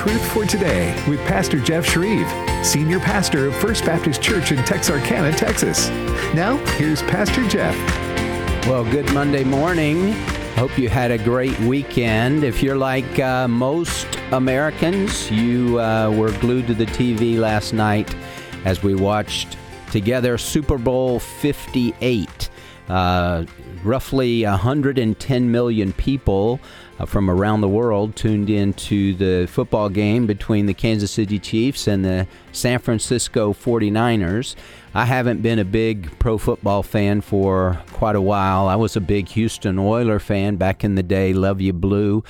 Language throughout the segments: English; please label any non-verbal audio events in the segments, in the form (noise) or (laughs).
Truth for Today with Pastor Jeff Schreve, Senior Pastor of First Baptist Church in Texarkana, Texas. Now, here's Pastor Jeff. Well, good Monday morning. Hope you had a great weekend. If you're like uh, most Americans, you uh, were glued to the TV last night as we watched together Super Bowl 58. Uh, roughly 110 million people Uh, from around the world tuned in to the football game between the Kansas City Chiefs and the San Francisco 49ers. I haven't been a big pro football fan for quite a while. I was a big Houston Oiler fan back in the day. Love you, Blue.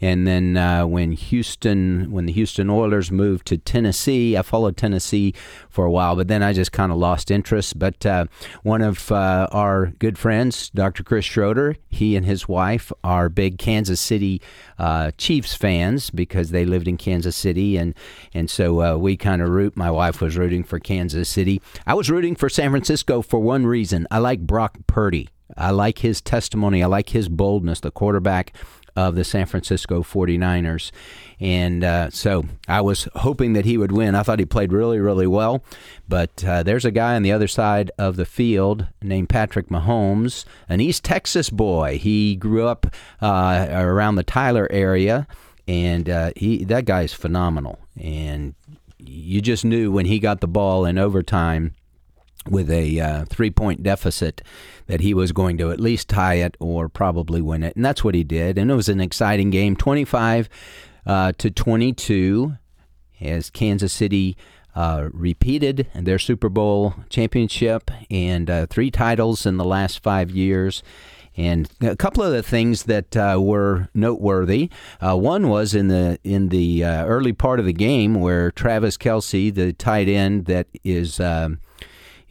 And then uh, when Houston, when the Houston Oilers moved to Tennessee, I followed Tennessee for a while, but then I just kind of lost interest. But uh, one of uh, our good friends, Dr. Chris Schroeder, he and his wife are big Kansas City uh, Chiefs fans because they lived in Kansas City, and and so uh, we kind of root. My wife was rooting for Kansas City. I was rooting for San Francisco for one reason. I like Brock Purdy. I like his testimony. I like his boldness, the quarterback of the San Francisco 49ers. And uh, so I was hoping that he would win. I thought he played really, really well. But uh, there's a guy on the other side of the field named Patrick Mahomes, an East Texas boy. He grew up uh, around the Tyler area, and uh, he that guy is phenomenal. And you just knew when he got the ball in overtime with a uh, three point deficit that he was going to at least tie it or probably win it. And that's what he did. And it was an exciting game 25 uh, to 22 as Kansas City. Uh, repeated their Super Bowl championship and uh, three titles in the last five years. And a couple of the things that uh, were noteworthy. Uh, one was in the in the uh, early part of the game where Travis Kelce, the tight end that is um,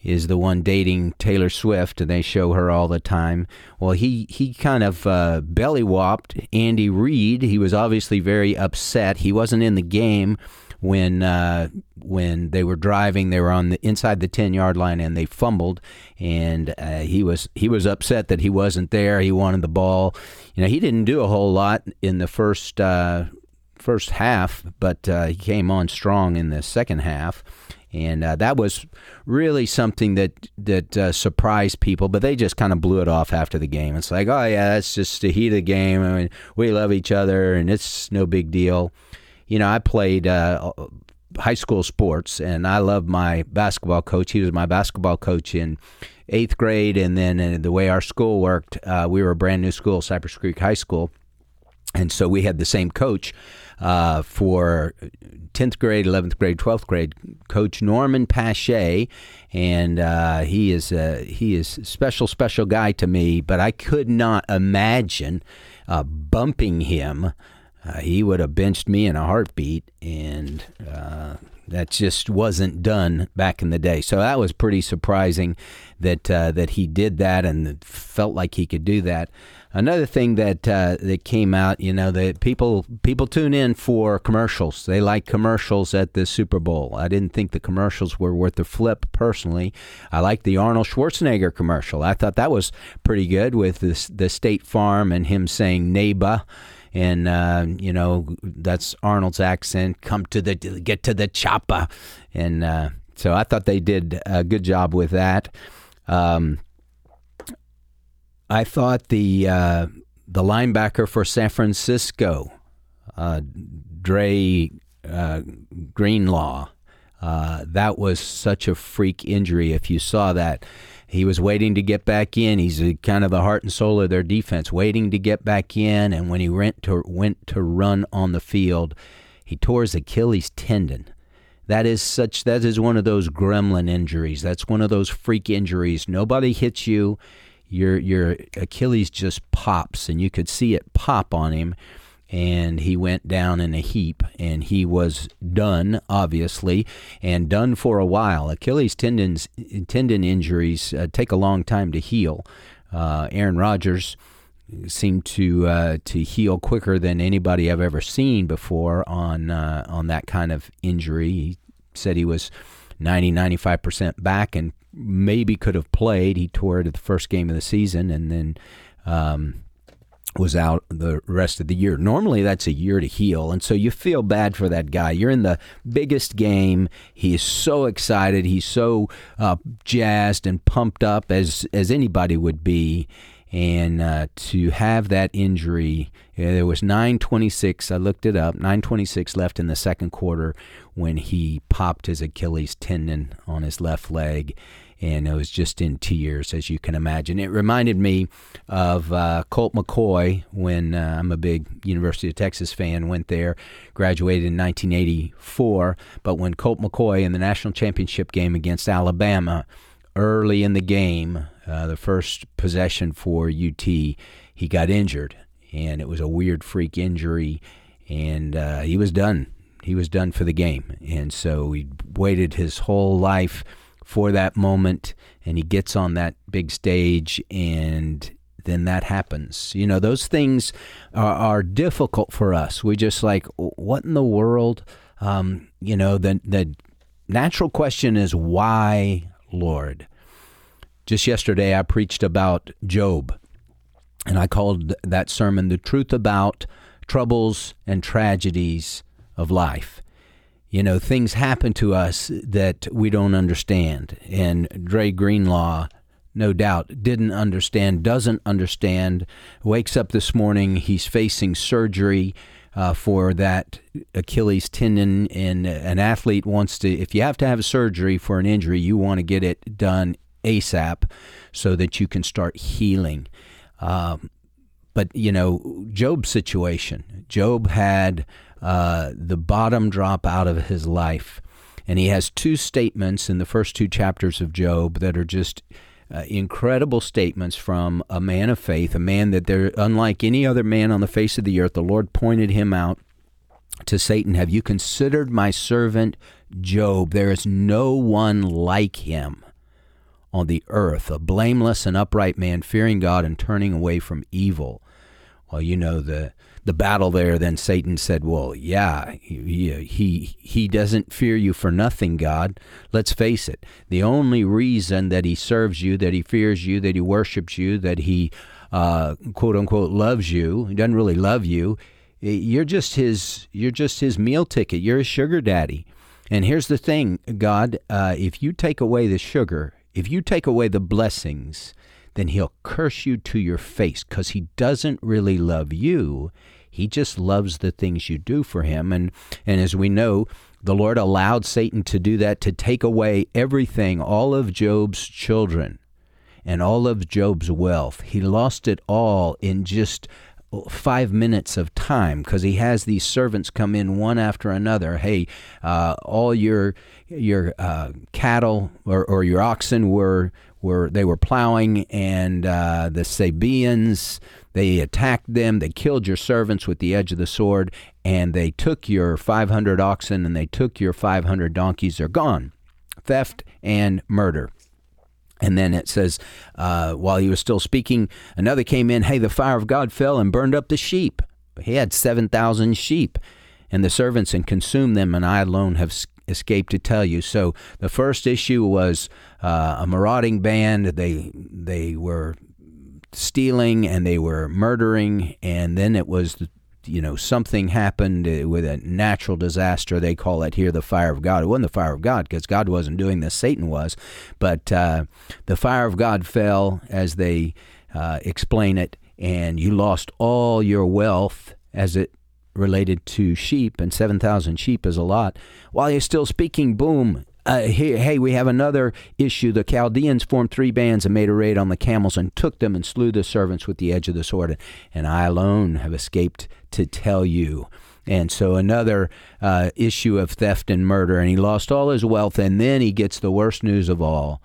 is the one dating Taylor Swift, and they show her all the time. Well, he he kind of uh, belly whopped Andy Reid. He was obviously very upset. He wasn't in the game when uh, when they were driving. They were on the inside the ten yard line, and they fumbled. And uh, he was he was upset that he wasn't there. He wanted the ball. You know, he didn't do a whole lot in the first uh, first half, but uh, he came on strong in the second half and uh, that was really something that that uh, surprised people. But they just kind of blew it off after the game. It's like, oh yeah, that's just the heat of the game. I mean, we love each other, and it's no big deal. You know, I played uh, high school sports, and I love my basketball coach. He was my basketball coach in eighth grade, and then uh, the way our school worked, uh, we were a brand new school, Cypress Creek High School, and so we had the same coach uh, for 10th grade, 11th grade, 12th grade, Coach Norman Pache, and uh, he is a, he is a special, special guy to me. But I could not imagine uh, bumping him. Uh, he would have benched me in a heartbeat, and uh, that just wasn't done back in the day. So that was pretty surprising that uh, that he did that and felt like he could do that. Another thing that uh, that came out, you know, that people people tune in for commercials. They like commercials at the Super Bowl. I didn't think the commercials were worth the flip personally. I liked the Arnold Schwarzenegger commercial. I thought that was pretty good with this, the State Farm and him saying "neighbor." and uh, you know that's Arnold's accent. Come to the get to the chopper, and uh, so I thought they did a good job with that. Um, I thought the uh, the linebacker for San Francisco, uh, Dre uh, Greenlaw, uh, that was such a freak injury. If you saw that, he was waiting to get back in. He's kind of the heart and soul of their defense, waiting to get back in. And when he went to went to run on the field, he tore his Achilles tendon. That is such. That is one of those gremlin injuries. That's one of those freak injuries. Nobody hits you your your Achilles just pops, and you could see it pop on him, and he went down in a heap, and he was done, obviously, and done for a while. Achilles tendons tendon injuries uh, take a long time to heal. Uh, Aaron Rodgers seemed to uh, to heal quicker than anybody I've ever seen before on uh, on that kind of injury. He said he was 90 95% back and maybe could have played. He tore it at the first game of the season and then um, was out the rest of the year. Normally, that's a year to heal. And so you feel bad for that guy. You're in the biggest game. He is so excited. He's so uh, jazzed and pumped up as, as anybody would be. And uh, to have that injury, yeah, there was 926. I looked it up. 926 left in the second quarter when he popped his Achilles tendon on his left leg and it was just in tears, as you can imagine. It reminded me of uh, Colt McCoy when uh, I'm a big University of Texas fan, went there, graduated in 1984. But when Colt McCoy in the national championship game against Alabama, early in the game, uh, the first possession for UT, he got injured, and it was a weird freak injury, and uh, he was done. He was done for the game, and so he waited his whole life for that moment and he gets on that big stage and then that happens. You know, those things are, are difficult for us. We just like, what in the world? Um, you know, the, the natural question is why, Lord? Just yesterday, I preached about Job, and I called that sermon The Truth About Troubles and Tragedies of Life you know, things happen to us that we don't understand. And Dre Greenlaw, no doubt, didn't understand, doesn't understand, wakes up this morning, he's facing surgery. Uh, for that Achilles tendon, and an athlete wants to, if you have to have a surgery for an injury, you want to get it done ASAP so that you can start healing. Um, but, you know, Job's situation, Job had uh, the bottom drop out of his life. And he has two statements in the first two chapters of Job that are just uh, incredible statements from a man of faith, a man that they're unlike any other man on the face of the earth. The Lord pointed him out to Satan Have you considered my servant Job? There is no one like him on the earth, a blameless and upright man, fearing God and turning away from evil. Well, you know the the battle there, then Satan said, "Well, yeah, he, he he doesn't fear you for nothing, God. Let's face it. The only reason that he serves you, that he fears you, that he worships you, that he uh, quote unquote loves you, he doesn't really love you. You're just his. You're just his meal ticket. You're his sugar daddy. And here's the thing, God. Uh, if you take away the sugar, if you take away the blessings." Then he'll curse you to your face because he doesn't really love you. He just loves the things you do for him. And, and as we know, the Lord allowed Satan to do that to take away everything, all of Job's children and all of Job's wealth. He lost it all in just five minutes of time because he has these servants come in one after another. Hey, uh, all your your uh, cattle or, or your oxen were were they were plowing, and uh, the Sabaeans they attacked them. They killed your servants with the edge of the sword, and they took your 500 oxen and they took your 500 donkeys. They're gone. Theft and murder. And then it says, uh, while he was still speaking, another came in. Hey, the fire of God fell and burned up the sheep. He had 7,000 sheep, and the servants and consumed them, and I alone have escaped to tell you. So the first issue was uh, a marauding band. They they were stealing and they were murdering, and then it was you know something happened with a natural disaster. They call it here the fire of god. It wasn't the fire of god because god wasn't doing this. Satan was. But uh, the fire of god fell as they uh, explain it and you lost all your wealth as it related to sheep and 7000 sheep is a lot. While you're still speaking boom uh, hey, hey, we have another issue. The Chaldeans formed three bands and made a raid on the camels and took them and slew the servants with the edge of the sword. And I alone have escaped to tell you. And so another uh, issue of theft and murder. And he lost all his wealth. And then he gets the worst news of all.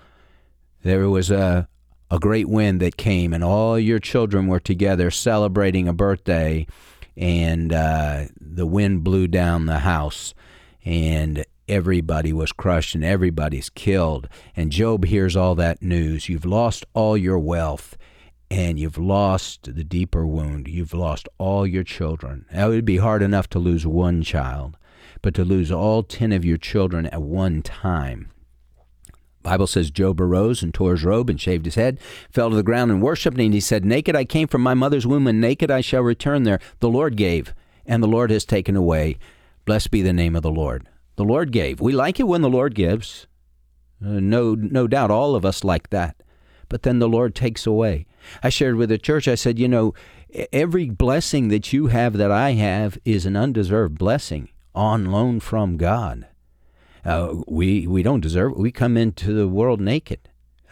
There was a, a great wind that came, and all your children were together celebrating a birthday. And uh, the wind blew down the house. And everybody was crushed and everybody's killed. And Job hears all that news. You've lost all your wealth and you've lost the deeper wound. You've lost all your children. Now, it would be hard enough to lose one child, but to lose all 10 of your children at one time, Bible says Job arose and tore his robe and shaved his head, fell to the ground and worshipped, and he said, Naked I came from my mother's womb, and naked I shall return there. The Lord gave, and the Lord has taken away. Blessed be the name of the Lord. The Lord gave. We like it when the Lord gives. Uh, no, no doubt all of us like that. But then the Lord takes away. I shared with the church, I said, you know, every blessing that you have that I have is an undeserved blessing on loan from God. Uh, we we don't deserve it. We come into the world naked.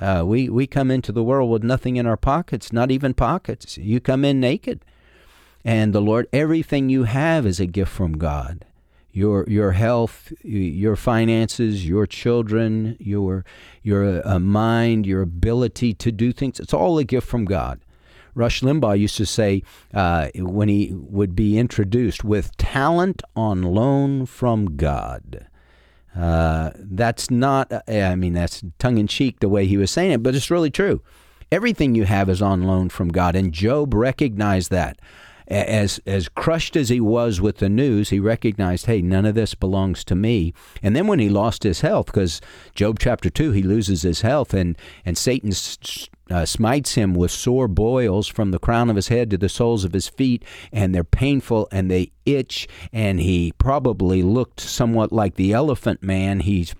Uh, we we come into the world with nothing in our pockets, not even pockets. You come in naked, and the Lord, everything you have is a gift from God. Your your health, your finances, your children, your your uh, mind, your ability to do things. It's all a gift from God. Rush Limbaugh used to say uh, when he would be introduced with talent on loan from God. Uh, that's not, uh, I mean, that's tongue in cheek the way he was saying it, but it's really true. Everything you have is on loan from God. And Job recognized that. As, as crushed as he was with the news, he recognized, hey, none of this belongs to me. And then when he lost his health, because Job chapter 2, he loses his health, and, and Satan uh, smites him with sore boils from the crown of his head to the soles of his feet, and they're painful and they itch. And he probably looked somewhat like the elephant man. He's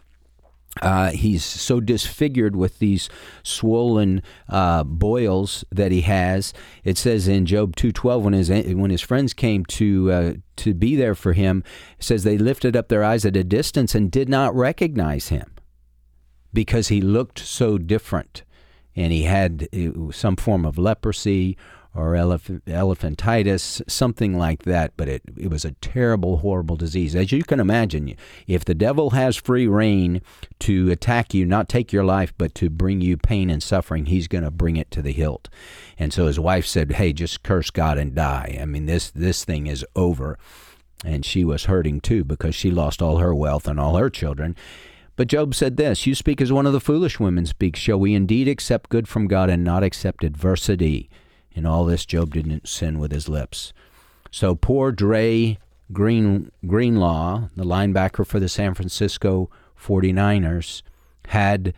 uh, he's so disfigured with these swollen uh, boils that he has. It says in Job two twelve when his when his friends came to uh, to be there for him, it says they lifted up their eyes at a distance and did not recognize him because he looked so different and he had uh, some form of leprosy or elephantitis, something like that. But it, it was a terrible, horrible disease. As you can imagine, if the devil has free reign to attack you, not take your life, but to bring you pain and suffering, he's going to bring it to the hilt. And so his wife said, "Hey, just curse God and die. I mean, this this thing is over." And she was hurting too because she lost all her wealth and all her children. But Job said this You speak as one of the foolish women speaks. Shall we indeed accept good from God and not accept adversity? In all this, Job didn't sin with his lips. So poor Dre Green, Greenlaw, the linebacker for the San Francisco 49ers, had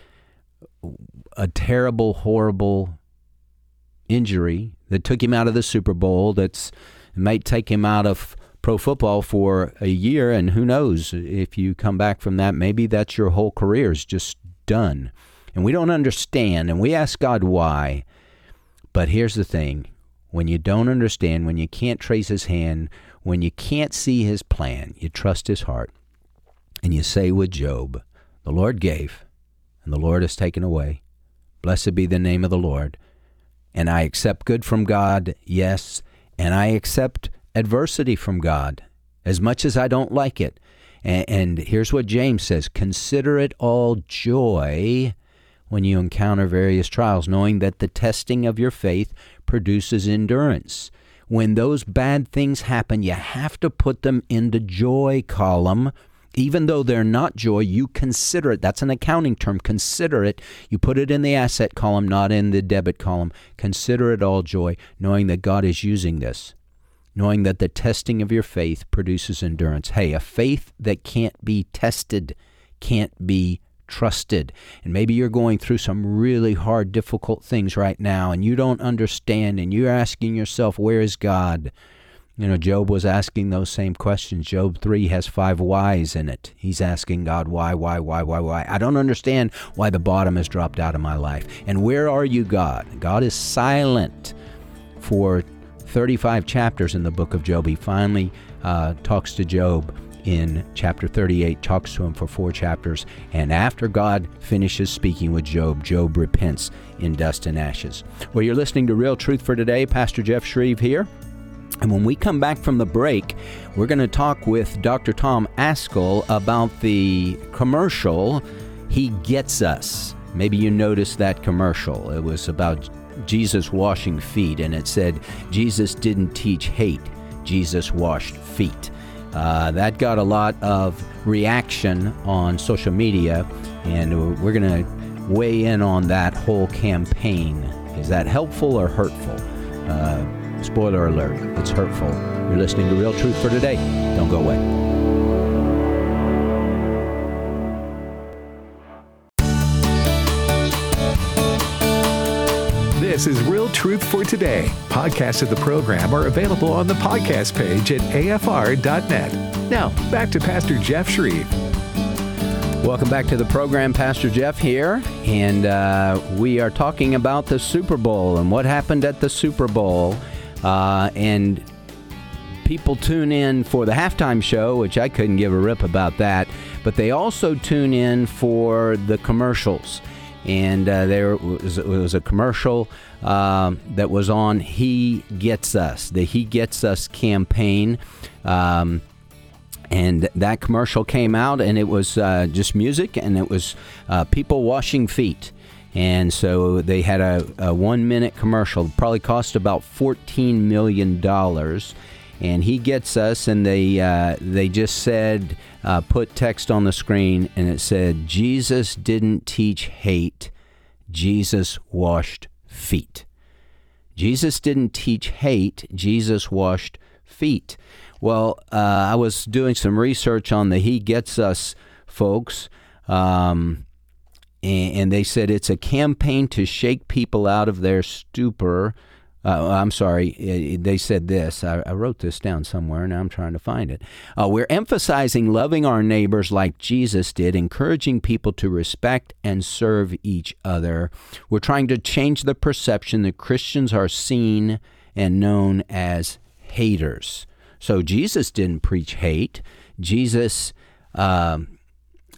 a terrible, horrible injury that took him out of the Super Bowl. That's might take him out of pro football for a year, and who knows if you come back from that, maybe that's your whole career is just done. And we don't understand, and we ask God why. But here's the thing when you don't understand, when you can't trace his hand, when you can't see his plan, you trust his heart. And you say with Job, The Lord gave, and the Lord has taken away. Blessed be the name of the Lord. And I accept good from God, yes, and I accept adversity from God, as much as I don't like it. And, and here's what James says Consider it all joy when you encounter various trials, knowing that the testing of your faith produces endurance. When those bad things happen, you have to put them in the joy column. Even though they're not joy, you consider it. That's an accounting term. Consider it. You put it in the asset column, not in the debit column. Consider it all joy, knowing that God is using this knowing that the testing of your faith produces endurance. Hey, a faith that can't be tested can't be trusted. And maybe you're going through some really hard, difficult things right now and you don't understand and you're asking yourself, where is God? You know, Job was asking those same questions. Job 3 has five whys in it. He's asking God, why, why, why, why, why? I don't understand why the bottom has dropped out of my life. And where are you, God? God is silent for 35 chapters in the book of Job. He finally uh, talks to Job in chapter 38, talks to him for four chapters. And after God finishes speaking with Job, Job repents in dust and ashes. Well, you're listening to Real Truth for Today. Pastor Jeff Schreve here. And when we come back from the break, we're going to talk with Dr. Tom Ascol about the commercial He Gets Us. Maybe you noticed that commercial. It was about Jesus washing feet, and it said, Jesus didn't teach hate, Jesus washed feet. Uh, that got a lot of reaction on social media, and we're going to weigh in on that whole campaign. Is that helpful or hurtful? Uh, spoiler alert, it's hurtful. You're listening to Real Truth for Today. Don't go away. This is Real Truth for Today. Podcasts of the program are available on the podcast page at afr.net. Now, back to Pastor Jeff Schreve. Welcome back to the program. Pastor Jeff here, and uh, we are talking about the Super Bowl and what happened at the Super Bowl. Uh, and people tune in for the halftime show, which I couldn't give a rip about that, but they also tune in for the commercials. And uh, there was, was, a commercial um, that was on He Gets Us, the He Gets Us campaign. Um, and that commercial came out, and it was uh, just music, and it was uh, people washing feet. And so they had a, a one minute commercial, probably cost about $14 million. And he gets us, and they, uh, they just said, uh, put text on the screen, and it said, Jesus didn't teach hate, Jesus washed feet. Jesus didn't teach hate, Jesus washed feet. Well, uh, I was doing some research on the He Gets Us folks, um, and, and, they said it's a campaign to shake people out of their stupor. Uh, I'm sorry, they said this. I, I, wrote this down somewhere, and I'm trying to find it. Uh, we're emphasizing loving our neighbors like Jesus did, encouraging people to respect and serve each other. We're trying to change the perception that Christians are seen and known as haters. So Jesus didn't preach hate. Jesus, um,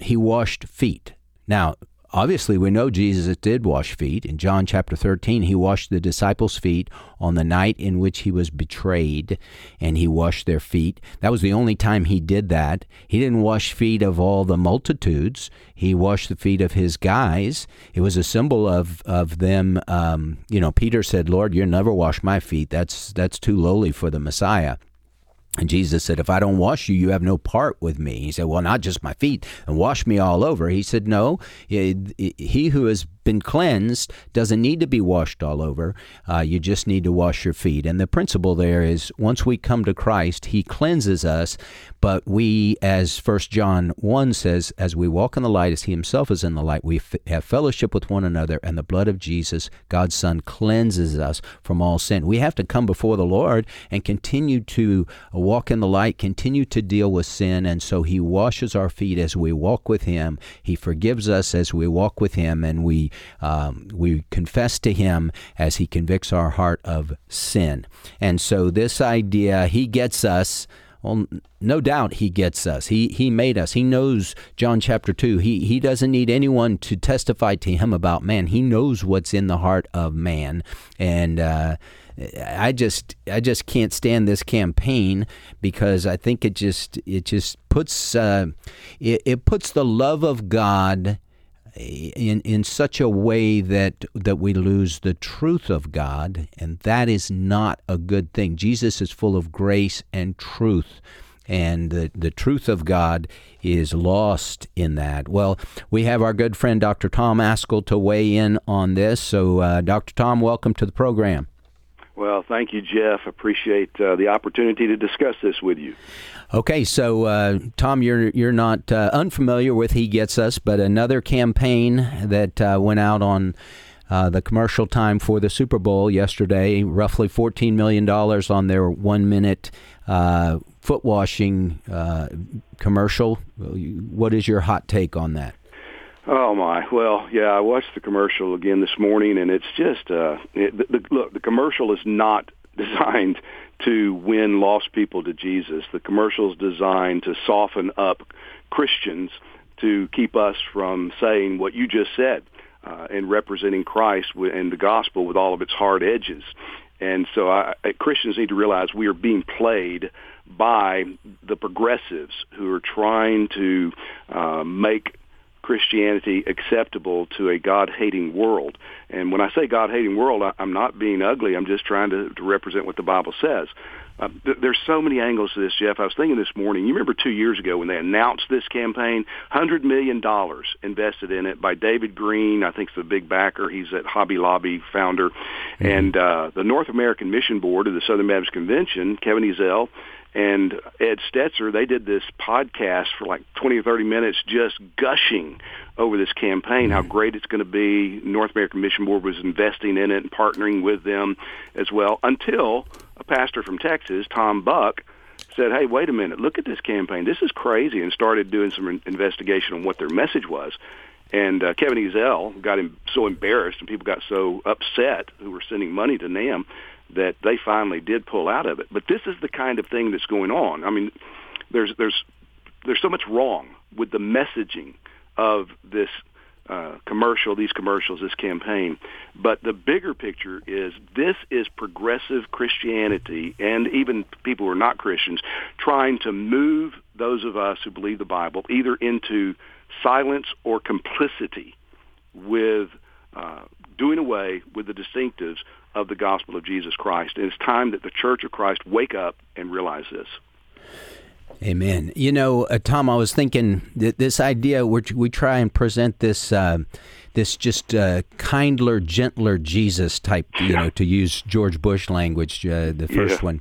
he washed feet. Now, obviously, we know Jesus did wash feet. In John chapter 13, he washed the disciples' feet on the night in which he was betrayed, and he washed their feet. That was the only time he did that. He didn't wash feet of all the multitudes, he washed the feet of his guys. It was a symbol of, of them. Um, you know, Peter said, Lord, you'll never wash my feet. That's, that's too lowly for the Messiah. And Jesus said, If I don't wash you, you have no part with me. He said, Well, not just my feet, and wash me all over. He said, No, he who has been cleansed doesn't need to be washed all over. Uh, you just need to wash your feet. And the principle there is once we come to Christ, He cleanses us, but we, as First John 1 says, as we walk in the light, as He Himself is in the light, we f- have fellowship with one another, and the blood of Jesus, God's Son, cleanses us from all sin. We have to come before the Lord and continue to walk in the light, continue to deal with sin, and so He washes our feet as we walk with Him. He forgives us as we walk with Him, and we um, we confess to Him as He convicts our heart of sin. And so, this idea, He gets us. Well, no doubt he gets us. He he made us. He knows John chapter 2. He he doesn't need anyone to testify to him about man. He knows what's in the heart of man. And uh, I just I just can't stand this campaign because I think it just it just puts uh, it, it puts the love of God in in such a way that that we lose the truth of God, and that is not a good thing. Jesus is full of grace and truth, and the the truth of God is lost in that. Well, we have our good friend Dr. Tom Ascol to weigh in on this. So, uh, Dr. Tom, welcome to the program. Well, thank you, Jeff. Appreciate uh, the opportunity to discuss this with you. Okay, so uh, Tom, you're you're not uh, unfamiliar with He Gets Us, but another campaign that uh, went out on uh, the commercial time for the Super Bowl yesterday, roughly $14 million on their one minute uh, foot washing commercial. What is your hot take on that? Oh my! Well, yeah, I watched the commercial again this morning, and it's just uh, it, the, the, look. The commercial is not (laughs) designed to win lost people to Jesus. The commercial is designed to soften up Christians to keep us from saying what you just said uh, and representing Christ and the gospel with all of its hard edges. And so I, Christians need to realize we are being played by the progressives who are trying to uh, make Christianity acceptable to a God-hating world. And when I say God-hating world, I, I'm not being ugly. I'm just trying to, to represent what the Bible says. Uh, th- there's so many angles to this, Jeff. I was thinking this morning. You remember two years ago when they announced this campaign, hundred million dollars invested in it by David Green. I think it's the big backer. He's at Hobby Lobby founder, mm-hmm. and uh, the North American Mission Board of the Southern Baptist Convention. Kevin Ezell and Ed Stetzer, they did this podcast for like 20 or 30 minutes just gushing over this campaign, how great it's going to be. North American Mission Board was investing in it and partnering with them as well until a pastor from Texas, Tom Buck, said, hey, wait a minute, look at this campaign. This is crazy, and started doing some investigation on what their message was. And uh, Kevin Ezell got him so embarrassed, and people got so upset who were sending money to NAM that they finally did pull out of it. But this is the kind of thing that's going on. I mean, there's there's there's so much wrong with the messaging of this uh, commercial, these commercials, this campaign. But the bigger picture is this is progressive Christianity and even people who are not Christians trying to move those of us who believe the Bible either into silence or complicity with uh, doing away with the distinctives of the gospel of Jesus Christ. And it's time that the Church of Christ wake up and realize this. Amen. You know, uh, Tom, I was thinking that this idea, which we try and present this. Uh, this just uh, kindler, gentler Jesus type, you know, to use George Bush language, uh, the first yeah. one.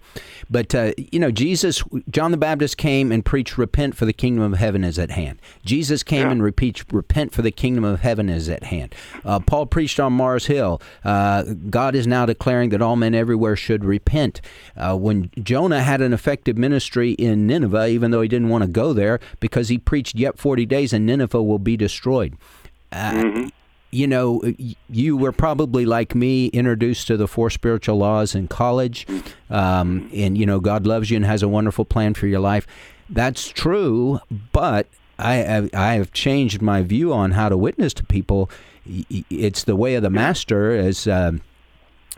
But, uh, you know, Jesus, John the Baptist came and preached, repent for the kingdom of heaven is at hand. Jesus came yeah. and repeat, repent for the kingdom of heaven is at hand. Uh, Paul preached on Mars Hill. Uh, God is now declaring that all men everywhere should repent. Uh, when Jonah had an effective ministry in Nineveh, even though he didn't want to go there, because he preached, yet 40 days and Nineveh will be destroyed. Uh, mm-hmm you know, you were probably like me, introduced to the four spiritual laws in college, um, and you know, God loves you and has a wonderful plan for your life. That's true, but I, I have changed my view on how to witness to people. It's the way of the master, as uh,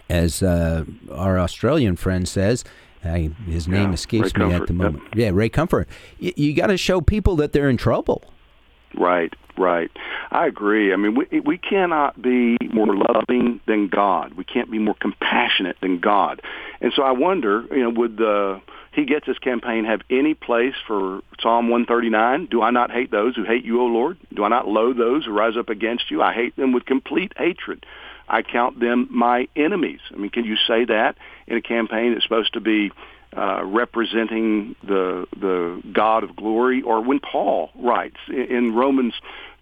as uh, our Australian friend says. I, his name yeah, escapes Ray me Comfort, at the moment. Yep. Yeah, Ray Comfort. Y- you got to show people that they're in trouble. Right, right. I agree. I mean, we we cannot be more loving than God. We can't be more compassionate than God. And so I wonder, you know, would the he gets us campaign have any place for Psalm 139? Do I not hate those who hate you, O Lord? Do I not loathe those who rise up against you? I hate them with complete hatred. I count them my enemies. I mean, can you say that in a campaign that's supposed to be uh, representing the the God of glory, or when Paul writes in Romans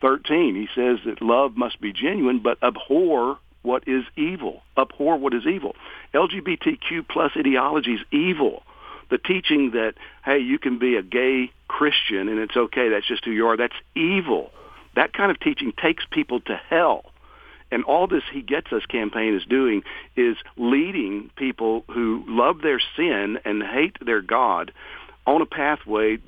13, he says that love must be genuine, but abhor what is evil. Abhor what is evil. LGBTQ plus ideology is evil. The teaching that hey, you can be a gay Christian and it's okay, that's just who you are, that's evil. That kind of teaching takes people to hell. And all this He Gets Us campaign is doing is leading people who love their sin and hate their God on a pathway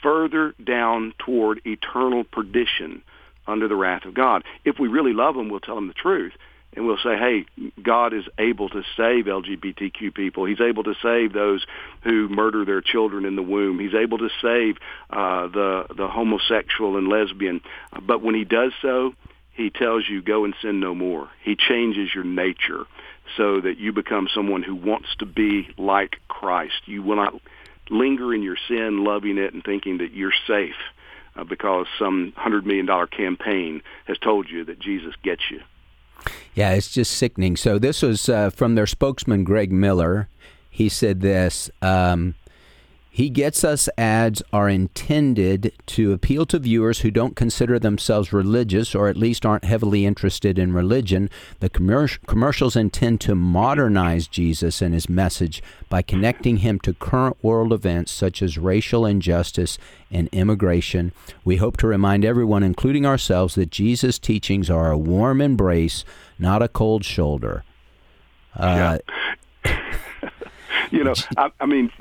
further down toward eternal perdition under the wrath of God. If we really love them, we'll tell them the truth. And we'll say, hey, God is able to save LGBTQ people. He's able to save those who murder their children in the womb. He's able to save uh, the the homosexual and lesbian. But when he does so, he tells you go and sin no more. He changes your nature so that you become someone who wants to be like Christ. You will not linger in your sin, loving it and thinking that you're safe uh, because some $100 million campaign has told you that Jesus gets you. Yeah, it's just sickening. So this was uh, from their spokesman, Greg Miller. He said this. Um, he Gets Us ads are intended to appeal to viewers who don't consider themselves religious or at least aren't heavily interested in religion. The commercials intend to modernize Jesus and his message by connecting him to current world events such as racial injustice and immigration. We hope to remind everyone, including ourselves, that Jesus' teachings are a warm embrace, not a cold shoulder. Uh, yeah. (laughs) you know, (laughs) I, I mean,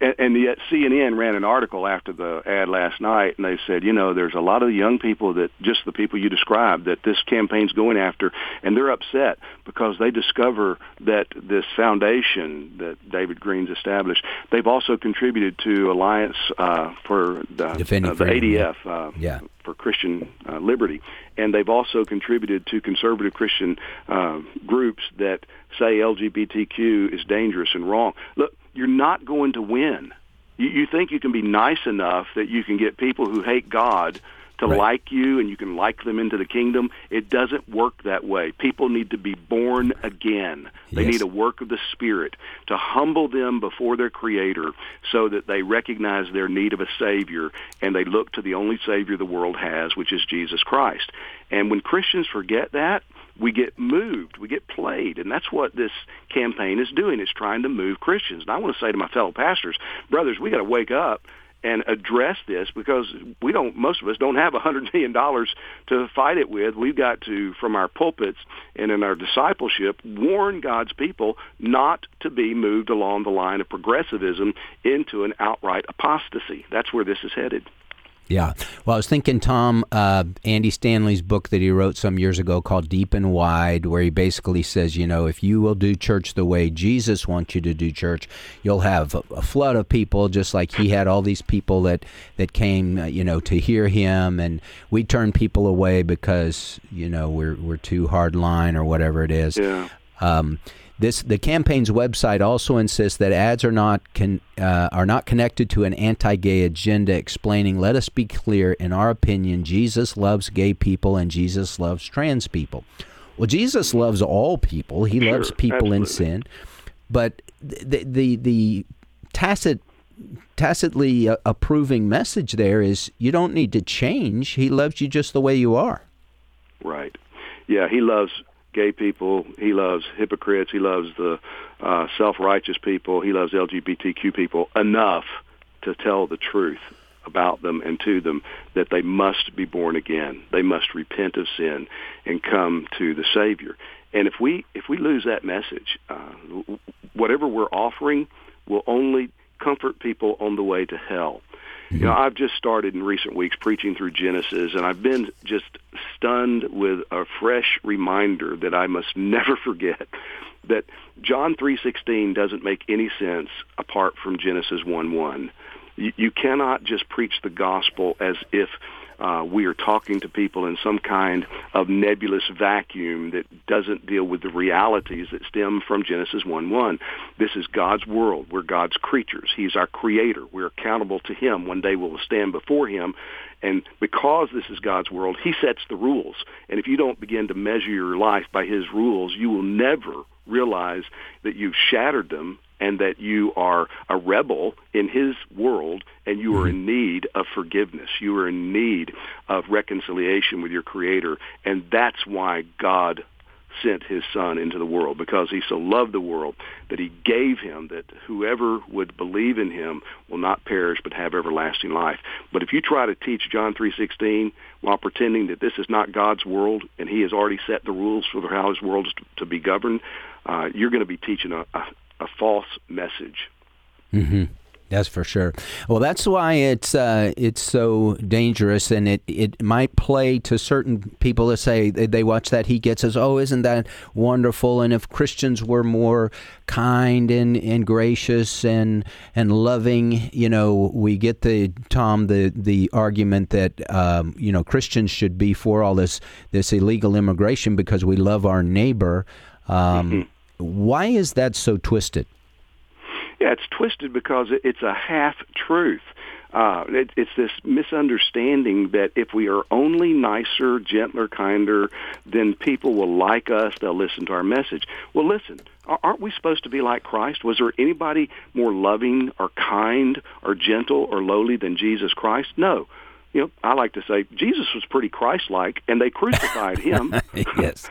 and, and yet CNN ran an article after the ad last night, and they said, you know, there's a lot of young people that just the people you described that this campaign's going after, and they're upset because they discover that this foundation that David Green's established, they've also contributed to Alliance uh, for the, uh, the ADF. Uh, yeah for Christian uh, liberty, and they've also contributed to conservative Christian uh, groups that say LGBTQ is dangerous and wrong. Look, you're not going to win. You, you think you can be nice enough that you can get people who hate God to Right. like you and you can like them into the kingdom. It doesn't work that way. People need to be born again. They Yes. need a work of the Spirit to humble them before their Creator so that they recognize their need of a Savior and they look to the only Savior the world has, which is Jesus Christ. And when Christians forget that, we get moved, we get played, and that's what this campaign is doing. It's trying to move Christians. And I want to say to my fellow pastors, brothers, we got to wake up and address this because we don't most of us don't have a hundred million dollars to fight it with we've got to from our pulpits and in our discipleship warn god's people not to be moved along the line of progressivism into an outright apostasy that's where this is headed Yeah. Well, I was thinking, Tom, uh, Andy Stanley's book that he wrote some years ago called Deep and Wide, where he basically says, you know, if you will do church the way Jesus wants you to do church, you'll have a, flood of people, just like he had all these people that, that came, uh, you know, to hear him. And we turn people away because, you know, we're, we're too hard line or whatever it is. yeah Um, this the campaign's website also insists that ads are not con, uh, are not connected to an anti-gay agenda. Explaining, let us be clear. In our opinion, Jesus loves gay people and Jesus loves trans people. Well, Jesus loves all people. He Sure, loves people in sin, but the the the tacit tacitly uh, approving message there is you don't need to change. He loves you just the way you are. Right. Yeah, he loves gay people. He loves hypocrites. He loves the uh, self-righteous people. He loves LGBTQ people enough to tell the truth about them and to them that they must be born again. They must repent of sin and come to the Savior. And if we if we lose that message, uh, whatever we're offering will only comfort people on the way to hell. You know, mm-hmm. I've just started in recent weeks preaching through Genesis, and I've been just stunned with a fresh reminder that I must (laughs) never forget that John 3:16 doesn't make any sense apart from Genesis 1:1. You, you cannot just preach the gospel as if uh, we are talking to people in some kind of nebulous vacuum that doesn't deal with the realities that stem from Genesis 1-1. This is God's world. We're God's creatures. He's our creator. We're accountable to him. One day we'll stand before him. And because this is God's world, he sets the rules. And if you don't begin to measure your life by his rules, you will never realize that you've shattered them and that you are a rebel in his world and you are in need of forgiveness. You are in need of reconciliation with your creator. And that's why God sent his son into the world because he so loved the world that he gave him that whoever would believe in him will not perish but have everlasting life. But if you try to teach John 3:16 while pretending that this is not God's world and he has already set the rules for how his world is to, to be governed, uh, you're going to be teaching a, a, a false message. Mm-hmm. That's for sure. Well, that's why it's uh, it's so dangerous, and it, it might play to certain people that say they, they watch that he gets us. Oh, isn't that wonderful? And if Christians were more kind and, and gracious and and loving, you know, we get the Tom the the argument that um, you know Christians should be for all this this illegal immigration because we love our neighbor. Um, Why is that so twisted? Yeah, it's twisted because it's a half truth. Uh, it, it's this misunderstanding that if we are only nicer, gentler, kinder, then people will like us. They'll listen to our message. Well, listen, aren't we supposed to be like Christ? Was there anybody more loving or kind or gentle or lowly than Jesus Christ? No. You know, I like to say Jesus was pretty Christ-like, and they crucified him. (laughs) yes.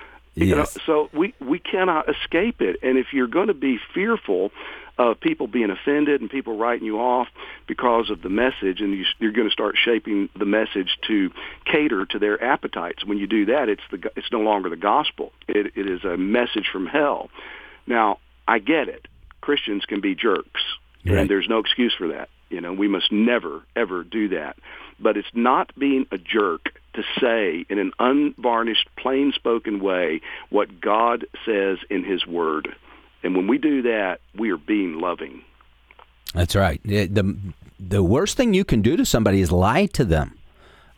You know, so we we cannot escape it. And if you're going to be fearful of people being offended and people writing you off because of the message, and you, you're going to start shaping the message to cater to their appetites. When you do that, it's the it's no longer the gospel. It it is a message from hell. Now I get it. Christians can be jerks, Right. and there's no excuse for that. You know, we must never ever do that. But it's not being a jerk to say in an unvarnished, plain-spoken way what God says in His Word. And when we do that, we are being loving. That's right. The, the worst thing you can do to somebody is lie to them.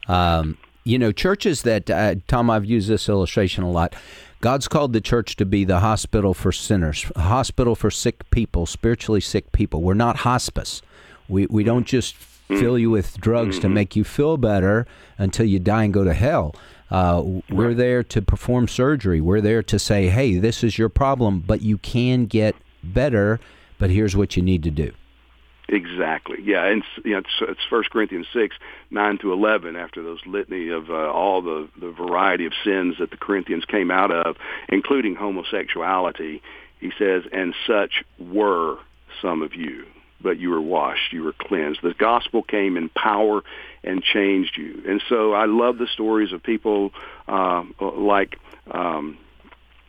Um, you know, churches that uh, Tom, I've used this illustration a lot. God's called the church to be the hospital for sinners, hospital for sick people, spiritually sick people. We're not hospice. We we don't just fill you with drugs Mm-hmm. to make you feel better until you die and go to hell. Uh, we're there to perform surgery. We're there to say, hey, this is your problem, but you can get better, but here's what you need to do. Exactly. Yeah, and you know, it's, it's First Corinthians six nine to eleven. After those litany of uh, all the the variety of sins that the Corinthians came out of, including homosexuality, he says, "And such were some of you, but you were washed, you were cleansed." The gospel came in power and changed you. And so I love the stories of people uh, like um,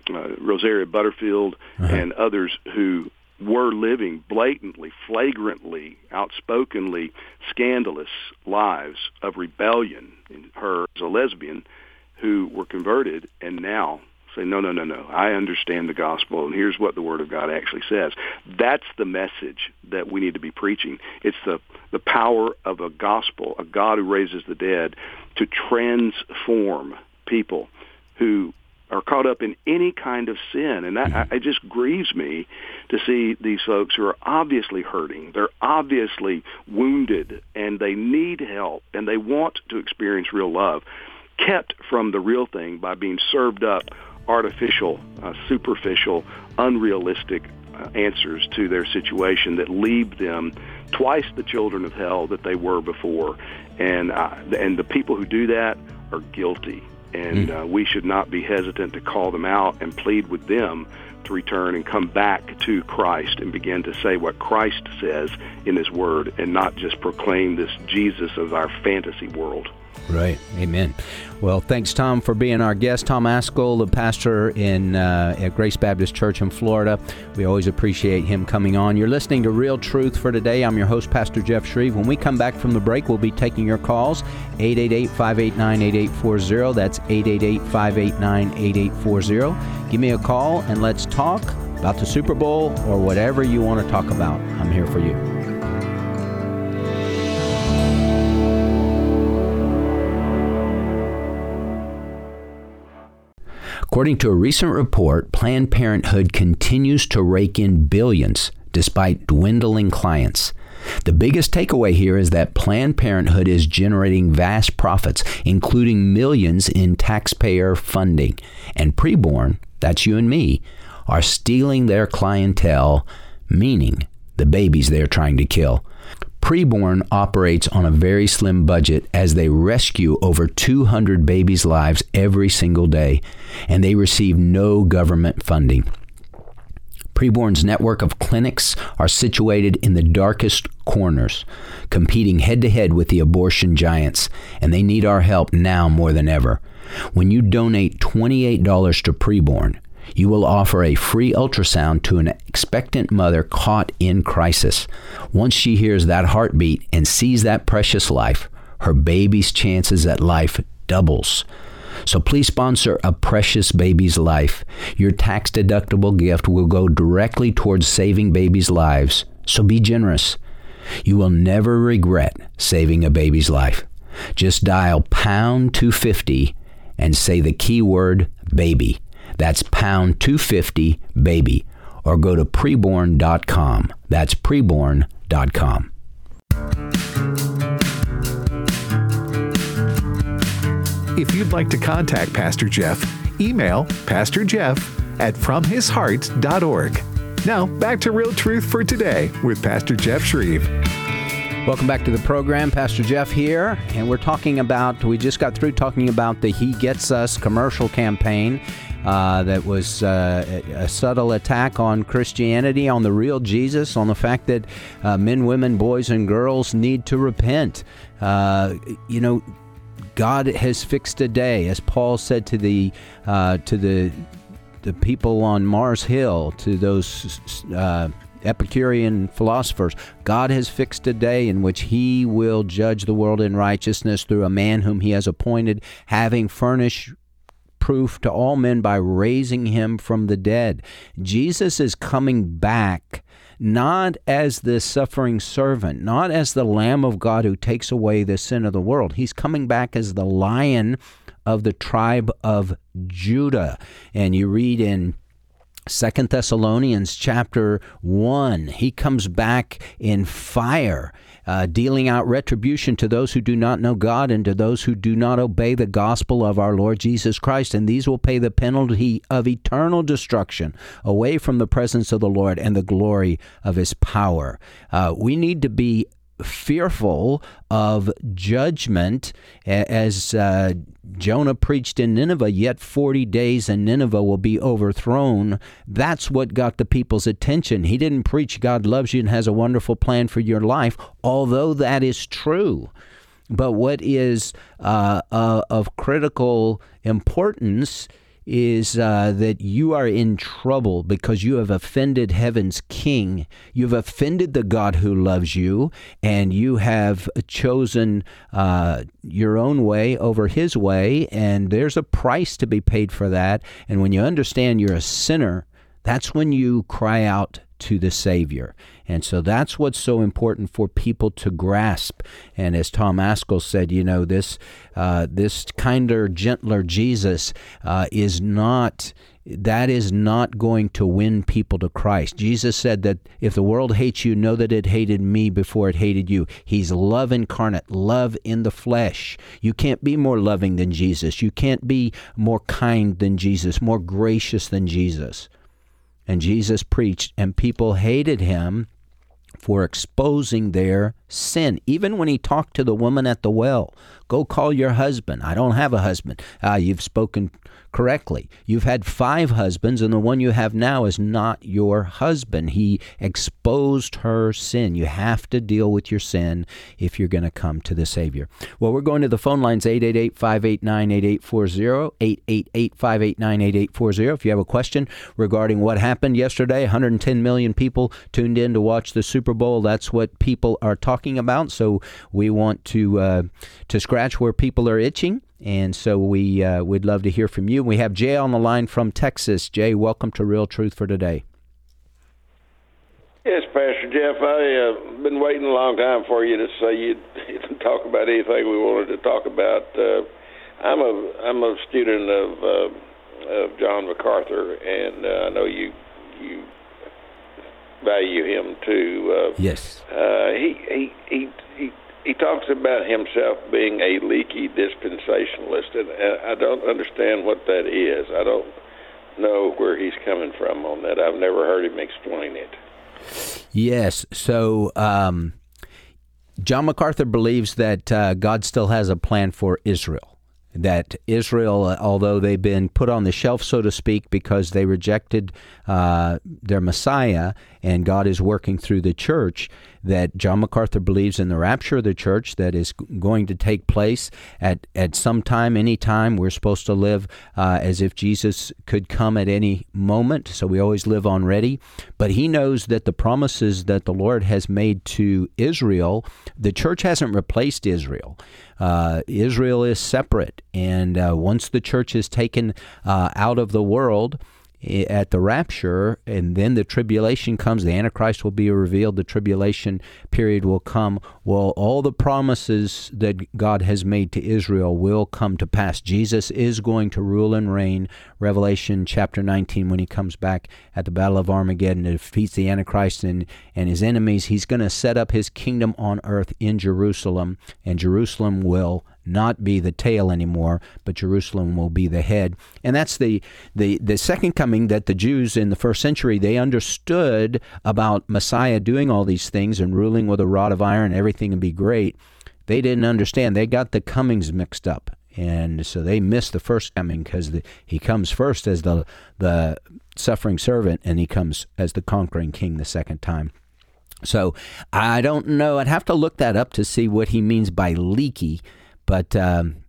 uh, Rosaria Butterfield and others who were living blatantly, flagrantly, outspokenly scandalous lives of rebellion. In her as a lesbian, who were converted and now say, no, no, no, no. I understand the gospel, and here's what the Word of God actually says. That's the message that we need to be preaching. It's the the power of a gospel, a God who raises the dead, to transform people who are caught up in any kind of sin. And that mm-hmm. it just grieves me to see these folks who are obviously hurting. They're obviously wounded and they need help and they want to experience real love kept from the real thing by being served up artificial, uh, superficial, unrealistic uh, answers to their situation that leave them twice the children of hell that they were before. And uh, and the people who do that are guilty and uh, we should not be hesitant to call them out and plead with them to return and come back to Christ and begin to say what Christ says in His Word and not just proclaim this Jesus of our fantasy world. Right. Amen. Well, thanks, Tom, for being our guest. Tom Ascol, the pastor in uh, at Grace Baptist Church in Florida. We always appreciate him coming on. You're listening to Real Truth for today. I'm your host, Pastor Jeff Schreve. When we come back from the break, we'll be taking your calls 888-589-8840. That's 888-589-8840. Give me a call and let's talk about the Super Bowl or whatever you want to talk about. I'm here for you. According to a recent report, Planned Parenthood continues to rake in billions despite dwindling clients. The biggest takeaway here is that Planned Parenthood is generating vast profits, including millions in taxpayer funding. And preborn, that's you and me, are stealing their clientele, meaning the babies they're trying to kill. Preborn operates on a very slim budget as they rescue over 200 babies' lives every single day, and they receive no government funding. Preborn's network of clinics are situated in the darkest corners, competing head to head with the abortion giants, and they need our help now more than ever. When you donate $28 to Preborn, you will offer a free ultrasound to an expectant mother caught in crisis. Once she hears that heartbeat and sees that precious life, her baby's chances at life doubles. So please sponsor a precious baby's life. Your tax deductible gift will go directly towards saving babies' lives. So be generous. You will never regret saving a baby's life. Just dial pound 250 and say the keyword baby. That's pound 250 baby. Or go to preborn.com. That's preborn.com. If you'd like to contact Pastor Jeff, email Pastor Jeff at fromhisheart.org. Now, back to Real Truth for today with Pastor Jeff Schreve. Welcome back to the program. Pastor Jeff here, and we're talking about, we just got through talking about the He Gets Us commercial campaign. Uh, that was uh, a subtle attack on Christianity, on the real Jesus, on the fact that uh, men, women, boys, and girls need to repent. Uh, you know, God has fixed a day, as Paul said to the uh, to the the people on Mars Hill, to those uh, Epicurean philosophers. God has fixed a day in which He will judge the world in righteousness through a man whom He has appointed, having furnished proof to all men by raising him from the dead. Jesus is coming back not as the suffering servant, not as the Lamb of God who takes away the sin of the world. He's coming back as the lion of the tribe of Judah. And you read in Second Thessalonians chapter 1, he comes back in fire. Uh, dealing out retribution to those who do not know God and to those who do not obey the gospel of our Lord Jesus Christ. And these will pay the penalty of eternal destruction away from the presence of the Lord and the glory of his power. Uh, we need to be fearful of judgment as uh, Jonah preached in Nineveh, yet 40 days and Nineveh will be overthrown. That's what got the people's attention. He didn't preach God loves you and has a wonderful plan for your life, although that is true. But what is uh, uh, of critical importance is uh, that you are in trouble because you have offended heaven's king. You've offended the God who loves you, and you have chosen uh, your own way over his way, and there's a price to be paid for that. And when you understand you're a sinner, that's when you cry out to the Savior. And so that's what's so important for people to grasp. And as Tom Ascol said, you know, this uh, this kinder, gentler Jesus uh, is not that is not going to win people to Christ. Jesus said that if the world hates you, know that it hated me before it hated you. He's love incarnate, love in the flesh. You can't be more loving than Jesus. You can't be more kind than Jesus, more gracious than Jesus. And Jesus preached, and people hated him for exposing their sin. Even when he talked to the woman at the well, go call your husband. I don't have a husband. Ah, you've spoken correctly. You've had five husbands, and the one you have now is not your husband. He exposed her sin. You have to deal with your sin if you're going to come to the Savior. Well, we're going to the phone lines 888 589 8840, 888 589 8840. If you have a question regarding what happened yesterday, 110 million people tuned in to watch the Super Bowl. That's what people are talking about. So we want to, uh, to scratch where people are itching and so we uh, we'd love to hear from you. We have Jay on the line from Texas. Jay, welcome to Real Truth for today. Yes, Pastor Jeff. I've uh, been waiting a long time for you to say you'd (laughs) talk about anything we wanted to talk about. Uh, I'm a I'm a student of uh, of John MacArthur, and uh, I know you you value him too. Uh, yes. Uh, he he he he he talks about himself being a leaky dispensationalist, and I don't understand what that is. I don't know where he's coming from on that. I've never heard him explain it. Yes. So, um, John MacArthur believes that uh, God still has a plan for Israel that Israel, uh, although they've been put on the shelf, so to speak, because they rejected uh, their Messiah, and God is working through the church, that John MacArthur believes in the rapture of the church that is going to take place at, at some time, any time. We're supposed to live uh, as if Jesus could come at any moment, so we always live on ready. But he knows that the promises that the Lord has made to Israel, the church hasn't replaced Israel. Uh, Israel is separate, and uh, once the church is taken uh, out of the world, at the rapture, and then the tribulation comes, the Antichrist will be revealed, the tribulation period will come. Well, all the promises that God has made to Israel will come to pass. Jesus is going to rule and reign. Revelation chapter 19, when he comes back at the Battle of Armageddon and defeats the Antichrist and, and his enemies, he's going to set up his kingdom on earth in Jerusalem, and Jerusalem will not be the tail anymore, but Jerusalem will be the head. And that's the, the, the second coming that the Jews in the first century, they understood about Messiah doing all these things and ruling with a rod of iron, everything and be great. They didn't understand. They got the comings mixed up. And so they missed the first coming because he comes first as the, the suffering servant and he comes as the conquering king the second time. So I don't know. I'd have to look that up to see what he means by leaky. But um,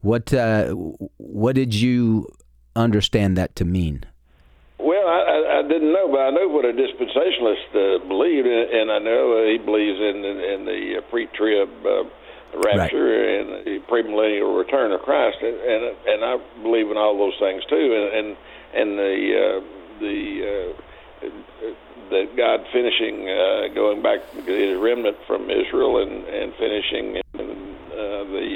what uh, what did you understand that to mean? Well, I, I didn't know, but I know what a dispensationalist uh, believed, and I know uh, he believes in in, in the uh, pre-trib uh, rapture right. and the premillennial return of Christ, and, and and I believe in all those things too, and and, and the uh, the uh, that God finishing uh, going back his remnant from Israel and and finishing uh, the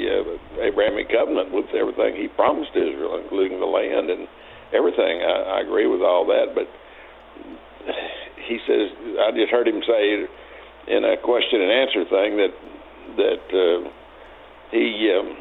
uh, Abrahamic covenant with everything he promised Israel, including the land and everything. I, I agree with all that, but he says I just heard him say in a question and answer thing that that uh, he. Um,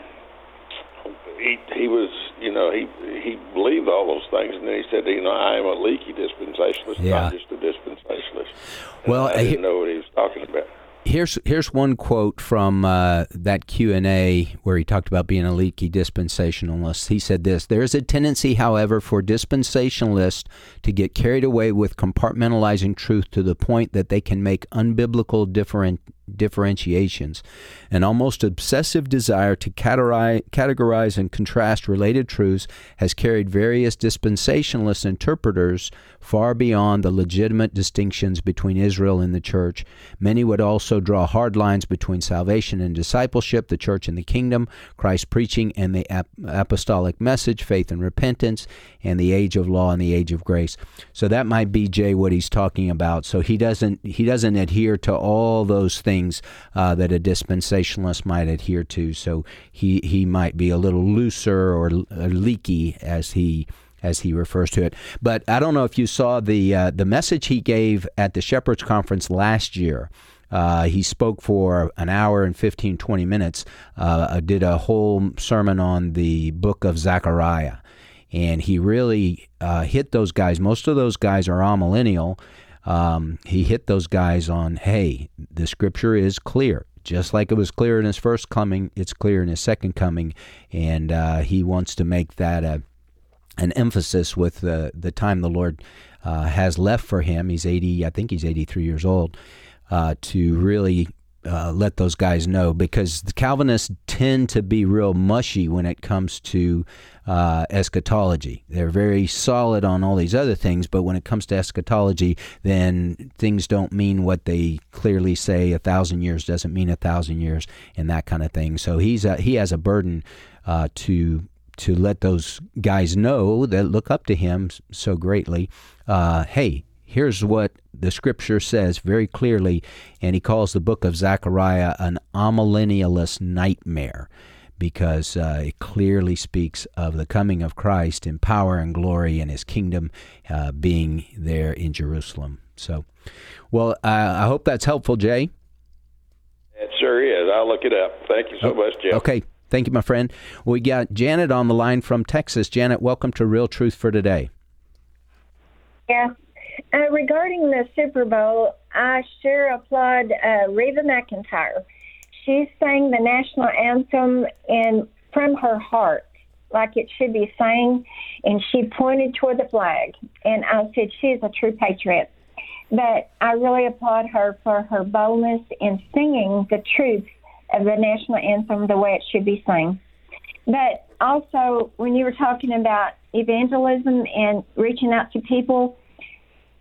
he he was you know he he believed all those things and then he said you know I am a leaky dispensationalist yeah. not just a dispensationalist. Well, I didn't know what he was talking about here's here's one quote from uh, that Q and A where he talked about being a leaky dispensationalist. He said this: "There is a tendency, however, for dispensationalists to get carried away with compartmentalizing truth to the point that they can make unbiblical different differentiations. An almost obsessive desire to categorize and contrast related truths has carried various dispensationalist interpreters far beyond the legitimate distinctions between Israel and the church. Many would also draw hard lines between salvation and discipleship, the church and the kingdom, Christ preaching and the apostolic message, faith and repentance, and the age of law and the age of grace. So that might be Jay what he's talking about. So he doesn't he doesn't adhere to all those things uh, that a dispensationalist might adhere to. So he he might be a little looser or leaky as he as he refers to it. But I don't know if you saw the uh, the message he gave at the Shepherds Conference last year. Uh, he spoke for an hour and 15, 20 minutes, uh, did a whole sermon on the book of Zechariah. And he really uh, hit those guys. Most of those guys are amillennial. Um, he hit those guys on, hey, the scripture is clear. Just like it was clear in his first coming, it's clear in his second coming. And uh, he wants to make that a an emphasis with the the time the Lord uh, has left for him. He's 80, I think he's 83 years old, uh, to really uh, let those guys know because the Calvinists tend to be real mushy when it comes to uh, eschatology. They're very solid on all these other things, but when it comes to eschatology, then things don't mean what they clearly say. A thousand years doesn't mean a thousand years, and that kind of thing. So he's a, he has a burden uh, to to let those guys know that look up to him so greatly. Uh, hey, here's what the scripture says very clearly, and he calls the book of Zechariah an amillennialist nightmare because uh, it clearly speaks of the coming of Christ in power and glory and his kingdom uh, being there in Jerusalem. So, well, I hope that's helpful, Jay. It sure is. I'll look it up. Thank you so oh, much, Jeff. Okay. Thank you, my friend. We got Janet on the line from Texas. Janet, welcome to Real Truth for Today. Yeah. Uh, regarding the Super Bowl, I sure applaud uh, Reba McEntire. She sang the national anthem in from her heart, like it should be sang, and she pointed toward the flag. And I said, she is a true patriot. But I really applaud her for her boldness in singing the truth of the national anthem the way it should be sung. But also, when you were talking about evangelism and reaching out to people,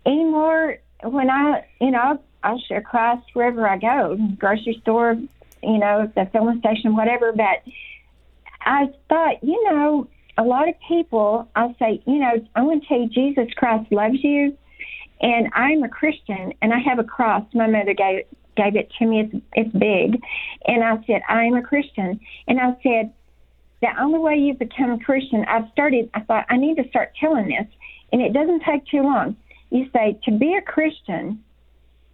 anymore, when I, you know, I share Christ wherever I go, grocery store, you know, the filling station, whatever. But I thought, you know, a lot of people, I'll say, you know, I want to tell you, Jesus Christ loves you, and I'm a Christian, and I have a cross. My mother gave gave it to me. It's, it's big. And I said, I am a Christian. And I said, the only way you become a Christian, I've started, I thought, I need to start telling this. And it doesn't take too long. You say, to be a Christian,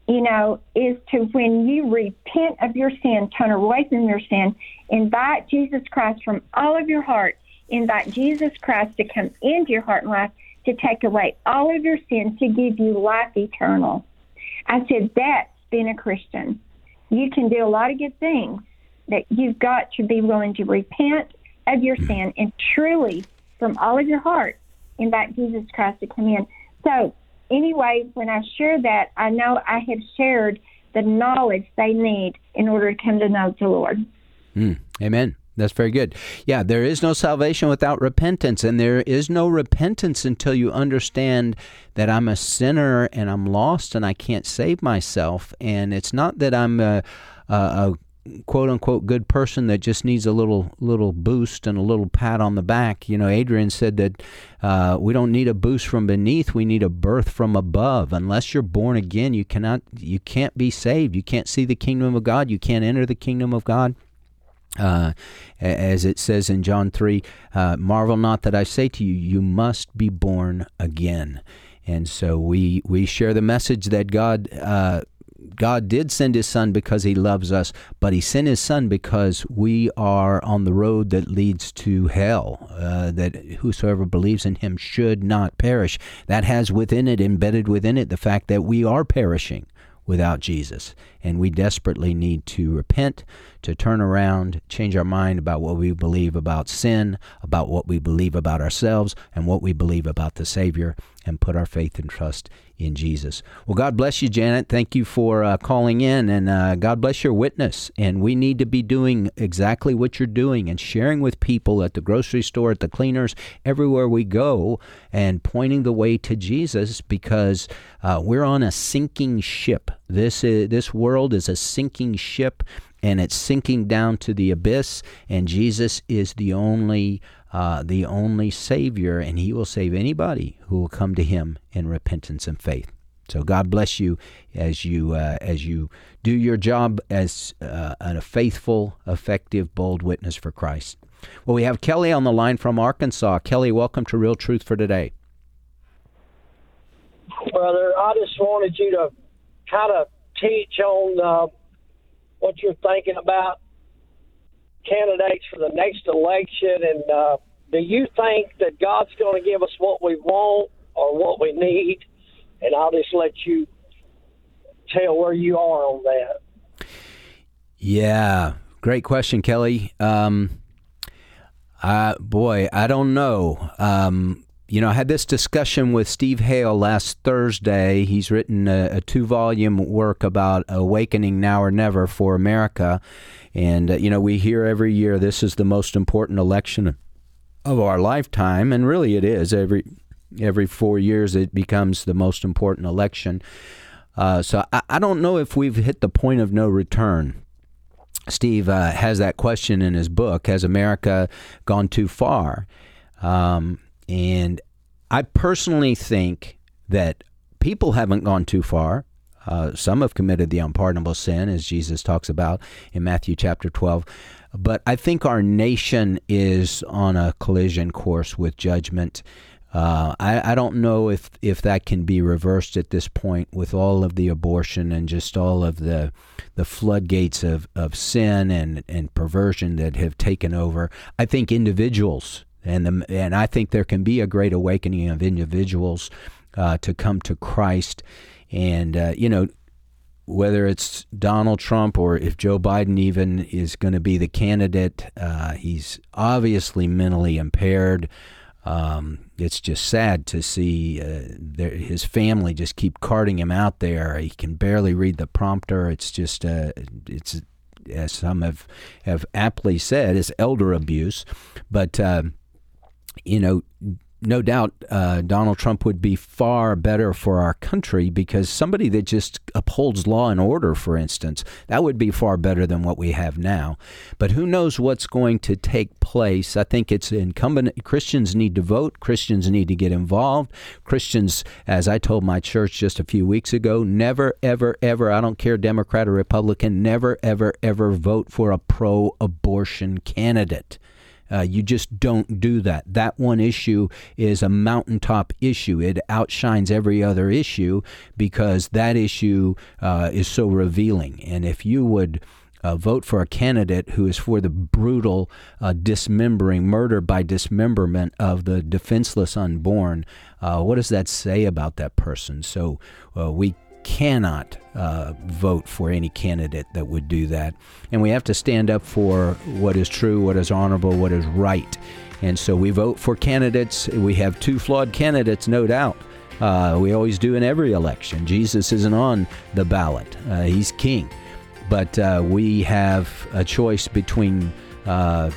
you know, is to when you repent of your sin, turn away from your sin, invite Jesus Christ from all of your heart, invite Jesus Christ to come into your heart and life to take away all of your sin, to give you life eternal. I said, that's being a Christian. You can do a lot of good things, but you've got to be willing to repent of your sin and truly, from all of your heart, invite Jesus Christ to come in. So, anyway, when I share that, I know I have shared the knowledge they need in order to come to know the Lord. Mm, amen. That's very good. Yeah, there is no salvation without repentance, and there is no repentance until you understand that I'm a sinner and I'm lost and I can't save myself. And it's not that I'm a, a, a quote unquote good person that just needs a little little boost and a little pat on the back. You know, Adrian said that uh, we don't need a boost from beneath; we need a birth from above. Unless you're born again, you cannot you can't be saved. You can't see the kingdom of God. You can't enter the kingdom of God. Uh, as it says in John 3, uh, marvel not that I say to you, you must be born again. And so we, we share the message that God uh, God did send his son because he loves us, but he sent his son because we are on the road that leads to hell, uh, that whosoever believes in him should not perish. That has within it, embedded within it, the fact that we are perishing without Jesus. And we desperately need to repent, to turn around, change our mind about what we believe about sin, about what we believe about ourselves, and what we believe about the Savior, and put our faith and trust in Jesus. Well, God bless you, Janet. Thank you for uh, calling in, and uh, God bless your witness. And we need to be doing exactly what you're doing and sharing with people at the grocery store, at the cleaners, everywhere we go, and pointing the way to Jesus because uh, we're on a sinking ship. This is, this world is a sinking ship. And it's sinking down to the abyss, and Jesus is the only uh, the only Savior, and He will save anybody who will come to Him in repentance and faith. So God bless you as you uh, as you do your job as uh, a faithful, effective, bold witness for Christ. Well, we have Kelly on the line from Arkansas. Kelly, welcome to Real Truth for Today. Brother, I just wanted you to kind of teach on uh, what you're thinking about candidates for the next election, and uh, do you think that God's going to give us what we want or what we need? And I'll just let you tell where you are on that. Yeah, great question, Kelly. Um, uh, boy, I don't know. Um, you know, I had this discussion with Steve Hale last Thursday. He's written a, a two volume work about awakening now or never for America. And, uh, you know, we hear every year this is the most important election of our lifetime. And really it is. Every, every four years it becomes the most important election. Uh, so I, I, don't know if we've hit the point of no return. Steve uh, has that question in his book Has America gone too far? Um, and I personally think that people haven't gone too far. Uh, some have committed the unpardonable sin, as Jesus talks about in Matthew chapter 12. But I think our nation is on a collision course with judgment. Uh, I, I, don't know if, if that can be reversed at this point with all of the abortion and just all of the the floodgates of, of sin and, and perversion that have taken over. I think individuals and the, and I think there can be a great awakening of individuals uh, to come to Christ and, uh, you know, whether it's Donald Trump or if Joe Biden even is going to be the candidate, uh, he's obviously mentally impaired. Um, it's just sad to see uh, his family just keep carting him out there. He can barely read the prompter. It's just, uh, it's as some have have aptly said, it's elder abuse. But uh, you know, no doubt uh, Donald Trump would be far better for our country because somebody that just upholds law and order, for instance, that would be far better than what we have now. But who knows what's going to take place? I think it's incumbent. Christians need to vote. Christians need to get involved. Christians, as I told my church just a few weeks ago, never, ever, ever, I don't care Democrat or Republican, never, ever, ever vote for a pro abortion candidate. Uh, you just don't do that. That one issue is a mountaintop issue. It outshines every other issue because that issue uh, is so revealing. And if you would uh, vote for a candidate who is for the brutal uh, dismembering, murder by dismemberment of the defenseless unborn, uh, what does that say about that person? So uh, we cannot uh, vote for any candidate that would do that. And we have to stand up for what is true, what is honorable, what is right. And so we vote for candidates. We have two flawed candidates, no doubt. Uh, we always do in every election. Jesus isn't on the ballot, uh, he's king. But uh, we have a choice between uh,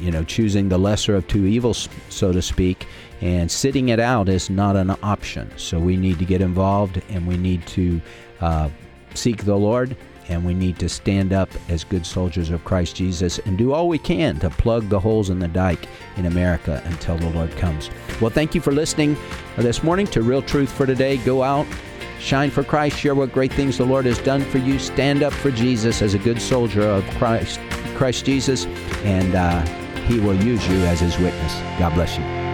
you know, choosing the lesser of two evils, so to speak, and sitting it out is not an option. So we need to get involved and we need to uh, seek the Lord and we need to stand up as good soldiers of Christ Jesus and do all we can to plug the holes in the dike in America until the Lord comes. Well, thank you for listening this morning to Real Truth for Today. Go out, shine for Christ, share what great things the Lord has done for you, stand up for Jesus as a good soldier of Christ, Christ Jesus, and uh, He will use you as His witness. God bless you.